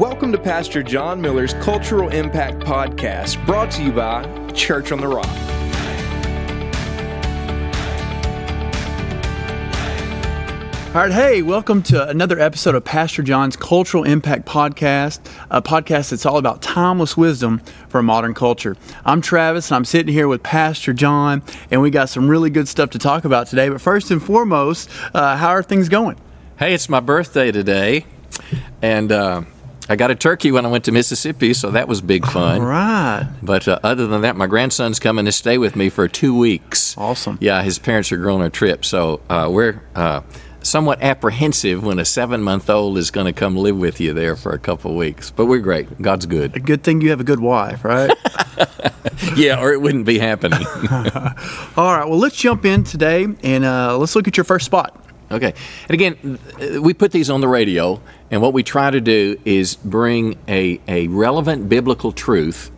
Welcome to Pastor John Miller's Cultural Impact Podcast, brought to you by Church on the Rock. All right, hey, welcome to another episode of Pastor John's Cultural Impact Podcast, a podcast that's all about timeless wisdom for modern culture. I'm Travis, and I'm sitting here with Pastor John, and we got some really good stuff to talk about today. But first and foremost, uh, how are things going? Hey, it's my birthday today, and uh, I got a turkey when I went to Mississippi, so that was big fun. All right. But uh, other than that, my grandson's coming to stay with me for two weeks. Awesome. Yeah, his parents are going on a trip, so uh, we're uh, somewhat apprehensive when a seven-month-old is going to come live with you there for a couple weeks. But we're great. God's good. A good thing you have a good wife, right? yeah, or it wouldn't be happening. All right, well, let's jump in today and uh, let's look at your first spot. Okay. And again, uh, we put these on the radio, and what we try to do is bring a, a relevant biblical truth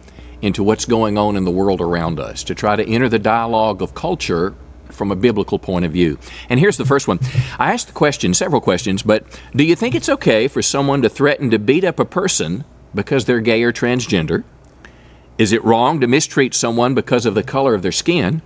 into what's going on in the world around us, to try to enter the dialogue of culture from a biblical point of view. And here's the first one. I asked the question, several questions, but do you think it's okay for someone to threaten to beat up a person because they're gay or transgender? Is it wrong to mistreat someone because of the color of their skin?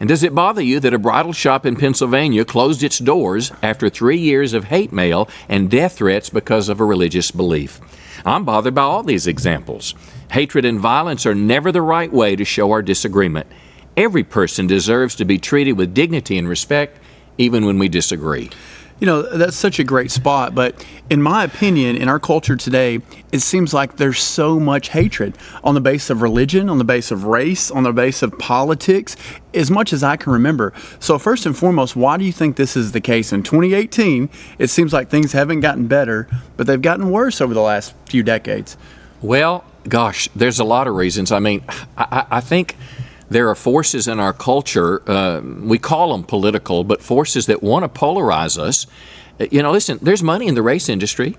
And does it bother you that a bridal shop in Pennsylvania closed its doors after three years of hate mail and death threats because of a religious belief? I'm bothered by all these examples. Hatred and violence are never the right way to show our disagreement. Every person deserves to be treated with dignity and respect, even when we disagree. You know, that's such a great spot. But in my opinion, in our culture today, it seems like there's so much hatred on the base of religion, on the base of race, on the base of politics, as much as I can remember. So, first and foremost, why do you think this is the case? In 2018, it seems like things haven't gotten better, but they've gotten worse over the last few decades. Well, gosh, there's a lot of reasons. I mean, I, I think there are forces in our culture, uh, we call them political, but forces that want to polarize us. Uh, you know, listen, there's money in the race industry.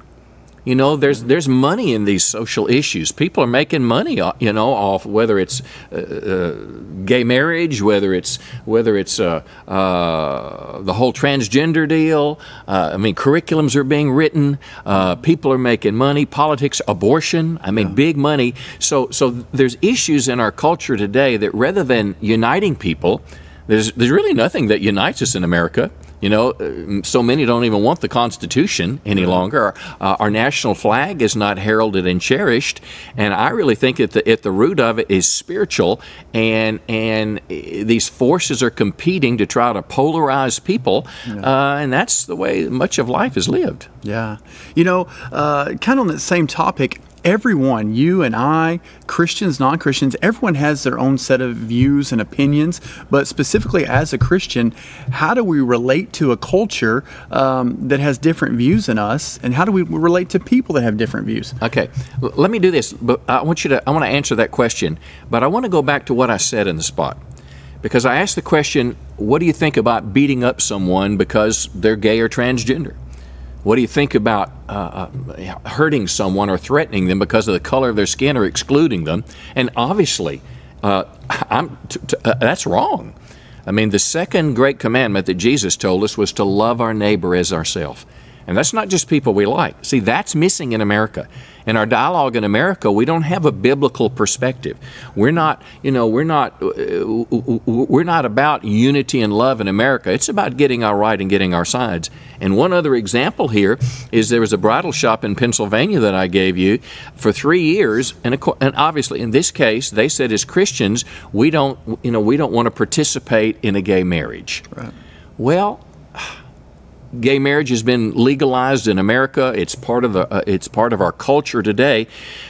You know, there's there's money in these social issues. People are making money, uh, you know, off whether it's uh, uh, gay marriage, whether it's whether it's uh, uh the whole transgender deal. Uh, I mean, curriculums are being written. people are making money. Politics, abortion. I mean, yeah. big money. So so there's issues in our culture today that rather than uniting people, there's there's really nothing that unites us in America. You know, uh, so many don't even want the Constitution any longer. Our, uh, our, national flag is not heralded and cherished, and I really think that the, at the root of it is spiritual, and and uh, these forces are competing to try to polarize people, yeah. uh, and that's the way much of life is lived. Yeah, you know, uh, kind of on that same topic everyone, you and I, Christians, non Christians, everyone has their own set of views and opinions. But specifically as a Christian, how do we relate to a culture um, that has different views than us? And how do we relate to people that have different views? Okay, L- let me do this. But I want you to, I want to answer that question. But I want to go back to what I said in the spot. Because I asked the question, what do you think about beating up someone because they're gay or transgender? What do you think about uh, uh, hurting someone or threatening them because of the color of their skin or excluding them? And obviously, uh, t- t- uh, that's wrong. I mean, the second great commandment that Jesus told us was to love our neighbor as ourselves. And that's not just people we like. See, that's missing in America. In our dialogue in America, we don't have a biblical perspective. We're not, you know, we're not, uh, we're not about unity and love in America. It's about getting our right and getting our sides. And one other example here is there was a bridal shop in Pennsylvania that I gave you for three years, and, and obviously in this case, they said as Christians, we don't, you know, we don't want to participate in a gay marriage. Right. Well gay marriage has been legalized in America. It's part of the uh, it's part of our culture today,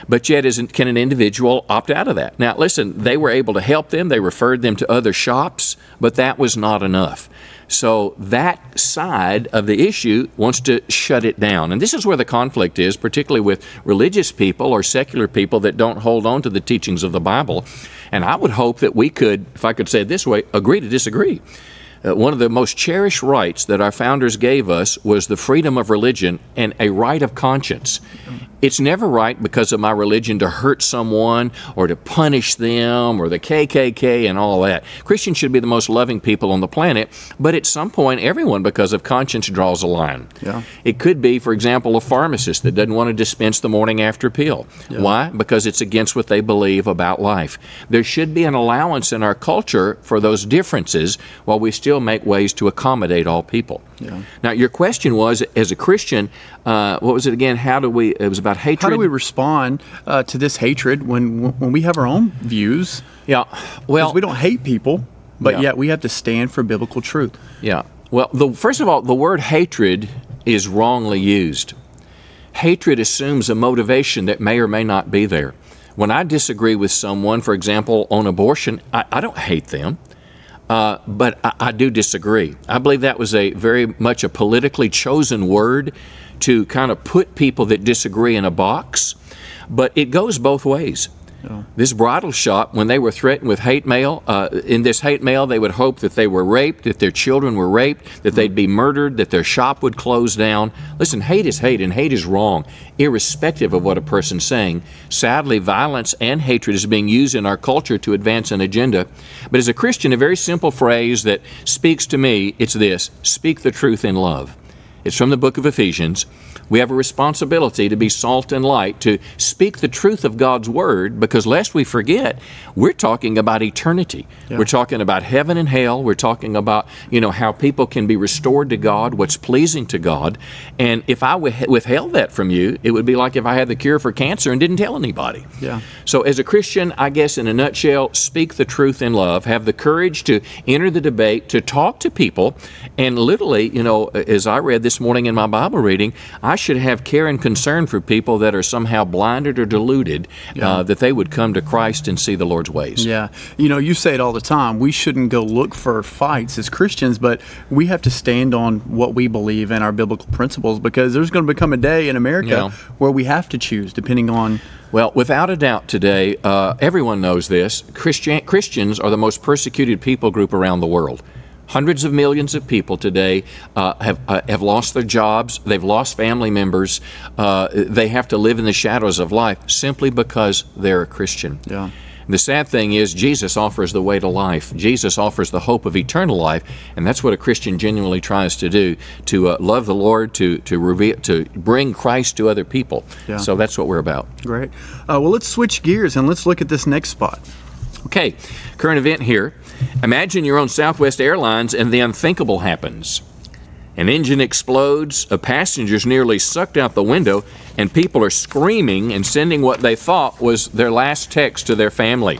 but yet isn't can an individual opt out of that? Now, listen, they were able to help them. They referred them to other shops, but that was not enough. So that side of the issue wants to shut it down. And this is where the conflict is, particularly with religious people or secular people that don't hold on to the teachings of the Bible. And I would hope that we could, if I could say it this way, agree to disagree. Uh, one of the most cherished rights that our founders gave us was the freedom of religion and a right of conscience. It's never right because of my religion to hurt someone or to punish them or the KKK and all that. Christians should be the most loving people on the planet, but at some point, everyone, because of conscience, draws a line. Yeah. It could be, for example, a pharmacist that doesn't want to dispense the morning after pill. Why? Because it's against what they believe about life. There should be an allowance in our culture for those differences while we still make ways to accommodate all people. Yeah. Now, your question was, as a Christian, uh, what was it again? How do we? It was about hatred. How do we respond uh, to this hatred when when we have our own views? Yeah. Well, we don't hate people, but Yeah. yet we have to stand for biblical truth. Yeah. Well, the, first of all, the word hatred is wrongly used. Hatred assumes a motivation that may or may not be there. When I disagree with someone, for example, on abortion, I, I don't hate them, uh, but I, I do disagree. I believe that was a very much a politically chosen word to kind of put people that disagree in a box, but it goes both ways. This bridal shop, when they were threatened with hate mail, uh, in this hate mail, they would hope that they were raped, that their children were raped, that they'd be murdered, that their shop would close down. Listen, hate is hate, and hate is wrong, irrespective of what a person's saying. Sadly, violence and hatred is being used in our culture to advance an agenda. But as a Christian, a very simple phrase that speaks to me it's this speak the truth in love. It's from the book of Ephesians. We have a responsibility to be salt and light, to speak the truth of God's word, because lest we forget, we're talking about eternity. We're talking about heaven and hell. We're talking about, you know, how people can be restored to God, what's pleasing to God. And if I withheld that from you, it would be like if I had the cure for cancer and didn't tell anybody. Yeah. So, as a Christian, I guess in a nutshell, speak the truth in love, have the courage to enter the debate, to talk to people, and literally, you know, as I read this morning in my Bible reading, I should have care and concern for people that are somehow blinded or deluded, uh, that they would come to Christ and see the Lord's ways. Yeah. You know, you say it all the time. We shouldn't go look for fights as Christians, but we have to stand on what we believe and our biblical principles because there's going to become a day in America Yeah. where we have to choose depending on. Well, without a doubt, today, uh, everyone knows this. Christian, Christians are the most persecuted people group around the world. Hundreds of millions of people today uh, have uh, have lost their jobs. They've lost family members. Uh, they have to live in the shadows of life simply because they're a Christian. Yeah. The sad thing is, Jesus offers the way to life. Jesus offers the hope of eternal life, and that's what a Christian genuinely tries to do: to uh, love the Lord, to to reveal, to bring Christ to other people. Yeah. So that's what we're about. Great. Uh, well, let's switch gears and let's look at this next spot. Okay, current event here. Imagine you're on Southwest Airlines and the unthinkable happens. An engine explodes, a passenger's nearly sucked out the window, and people are screaming and sending what they thought was their last text to their family.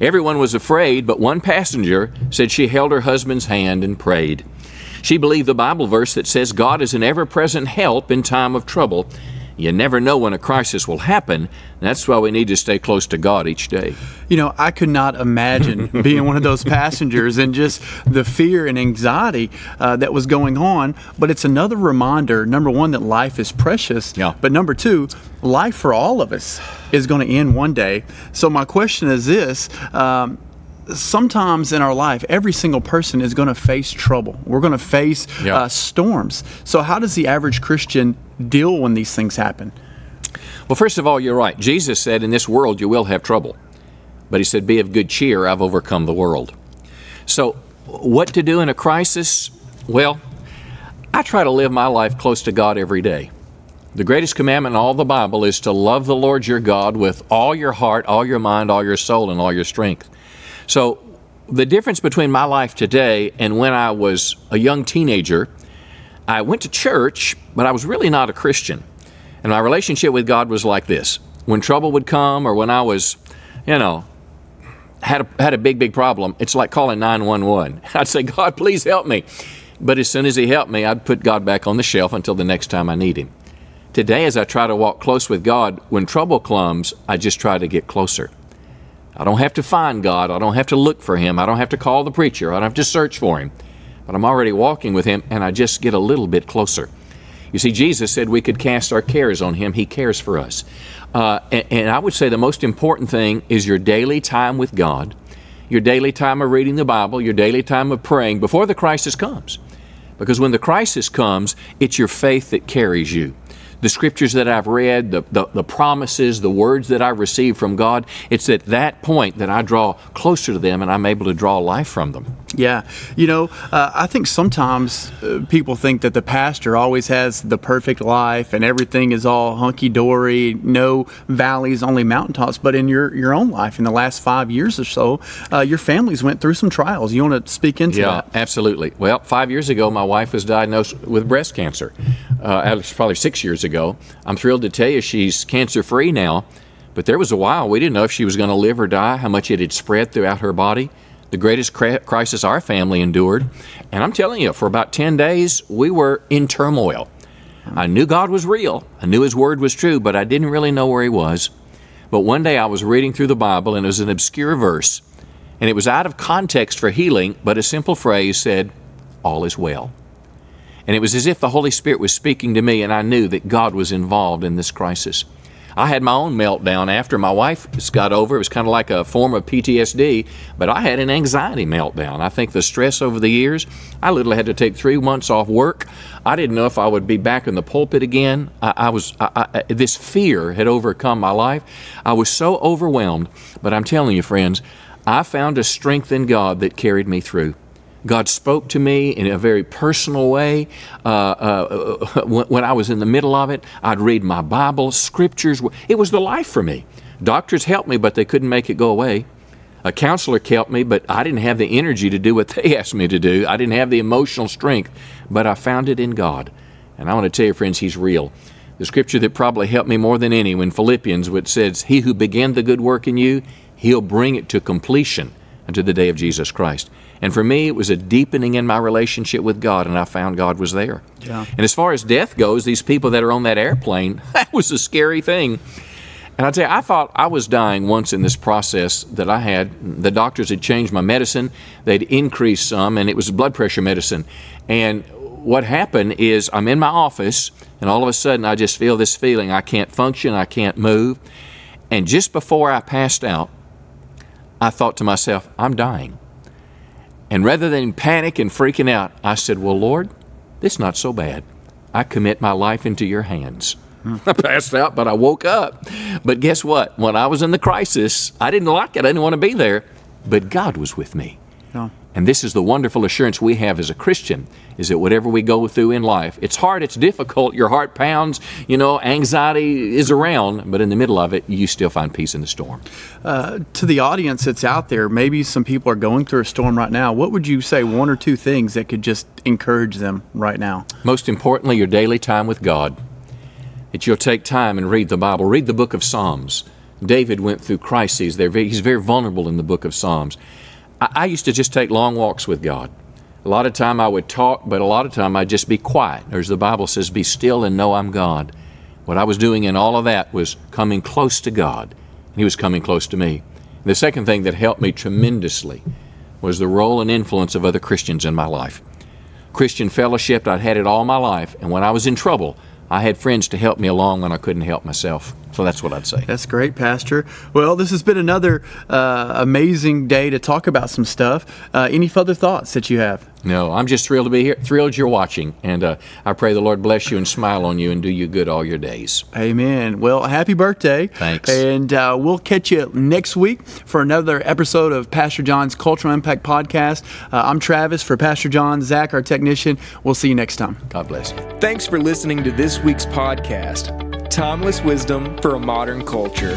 Everyone was afraid, but one passenger said she held her husband's hand and prayed. She believed the Bible verse that says God is an ever present help in time of trouble. You never know when a crisis will happen. That's why we need to stay close to God each day. You know, I could not imagine being one of those passengers and just the fear and anxiety uh, that was going on. But it's another reminder number one, that life is precious. Yeah. But number two, life for all of us is going to end one day. So, my question is this. Um, Sometimes in our life, every single person is going to face trouble. We're going to face Yeah. uh, storms. So, how does the average Christian deal when these things happen? Well, first of all, you're right. Jesus said, In this world you will have trouble. But he said, Be of good cheer, I've overcome the world. So, what to do in a crisis? Well, I try to live my life close to God every day. The greatest commandment in all the Bible is to love the Lord your God with all your heart, all your mind, all your soul, and all your strength. So, the difference between my life today and when I was a young teenager, I went to church, but I was really not a Christian. And my relationship with God was like this. When trouble would come or when I was, you know, had a, had a big, big problem, it's like calling 911. I'd say, God, please help me. But as soon as He helped me, I'd put God back on the shelf until the next time I need Him. Today, as I try to walk close with God, when trouble comes, I just try to get closer. I don't have to find God. I don't have to look for Him. I don't have to call the preacher. I don't have to search for Him. But I'm already walking with Him, and I just get a little bit closer. You see, Jesus said we could cast our cares on Him. He cares for us. Uh, and, and I would say the most important thing is your daily time with God, your daily time of reading the Bible, your daily time of praying before the crisis comes. Because when the crisis comes, it's your faith that carries you. The scriptures that I've read, the, the, the promises, the words that I received from God, it's at that point that I draw closer to them and I'm able to draw life from them. Yeah. You know, uh, I think sometimes uh, people think that the pastor always has the perfect life and everything is all hunky dory, no valleys, only mountaintops. But in your, your own life, in the last five years or so, uh, your families went through some trials. You want to speak into yeah, that? absolutely. Well, five years ago, my wife was diagnosed with breast cancer. Uh, probably six years ago. I'm thrilled to tell you she's cancer free now. But there was a while we didn't know if she was going to live or die, how much it had spread throughout her body the greatest crisis our family endured. And I'm telling you, for about 10 days, we were in turmoil. I knew God was real, I knew His Word was true, but I didn't really know where He was. But one day I was reading through the Bible, and it was an obscure verse, and it was out of context for healing, but a simple phrase said, All is well. And it was as if the Holy Spirit was speaking to me, and I knew that God was involved in this crisis. I had my own meltdown after my wife got over. It was kind of like a form of PTSD, but I had an anxiety meltdown. I think the stress over the years, I literally had to take three months off work. I didn't know if I would be back in the pulpit again. I, I was I, I, this fear had overcome my life. I was so overwhelmed, but I'm telling you, friends, I found a strength in God that carried me through. God spoke to me in a very personal way. Uh, uh, when, when I was in the middle of it, I'd read my Bible, scriptures. It was the life for me. Doctors helped me, but they couldn't make it go away. A counselor helped me, but I didn't have the energy to do what they asked me to do. I didn't have the emotional strength, but I found it in God. And I want to tell you, friends, He's real. The scripture that probably helped me more than any when Philippians, which says, He who began the good work in you, He'll bring it to completion unto the day of Jesus Christ. And for me, it was a deepening in my relationship with God, and I found God was there. Yeah. And as far as death goes, these people that are on that airplane, that was a scary thing. And I tell you, I thought I was dying once in this process that I had. The doctors had changed my medicine, they'd increased some, and it was blood pressure medicine. And what happened is I'm in my office, and all of a sudden I just feel this feeling I can't function, I can't move. And just before I passed out, I thought to myself, I'm dying. And rather than panic and freaking out, I said, Well, Lord, this is not so bad. I commit my life into your hands. Hmm. I passed out, but I woke up. But guess what? When I was in the crisis, I didn't like it. I didn't want to be there. But God was with me. Yeah. And this is the wonderful assurance we have as a Christian is that whatever we go through in life, it's hard, it's difficult, your heart pounds, you know, anxiety is around, but in the middle of it, you still find peace in the storm. Uh, to the audience that's out there, maybe some people are going through a storm right now. What would you say, one or two things that could just encourage them right now? Most importantly, your daily time with God. That you'll take time and read the Bible, read the book of Psalms. David went through crises. There, he's very vulnerable in the book of Psalms. I, I used to just take long walks with God. A lot of time I would talk, but a lot of time I'd just be quiet. As the Bible says, be still and know I'm God. What I was doing in all of that was coming close to God. and He was coming close to me. The second thing that helped me tremendously was the role and influence of other Christians in my life. Christian fellowship, I'd had it all my life, and when I was in trouble, I had friends to help me along when I couldn't help myself. So that's what I'd say. That's great, Pastor. Well, this has been another uh, amazing day to talk about some stuff. Uh, any further thoughts that you have? No, I'm just thrilled to be here. Thrilled you're watching, and uh, I pray the Lord bless you and smile on you and do you good all your days. Amen. Well, happy birthday! Thanks. And uh, we'll catch you next week for another episode of Pastor John's Cultural Impact Podcast. Uh, I'm Travis for Pastor John, Zach, our technician. We'll see you next time. God bless you. Thanks for listening to this week's podcast. Timeless wisdom for a modern culture.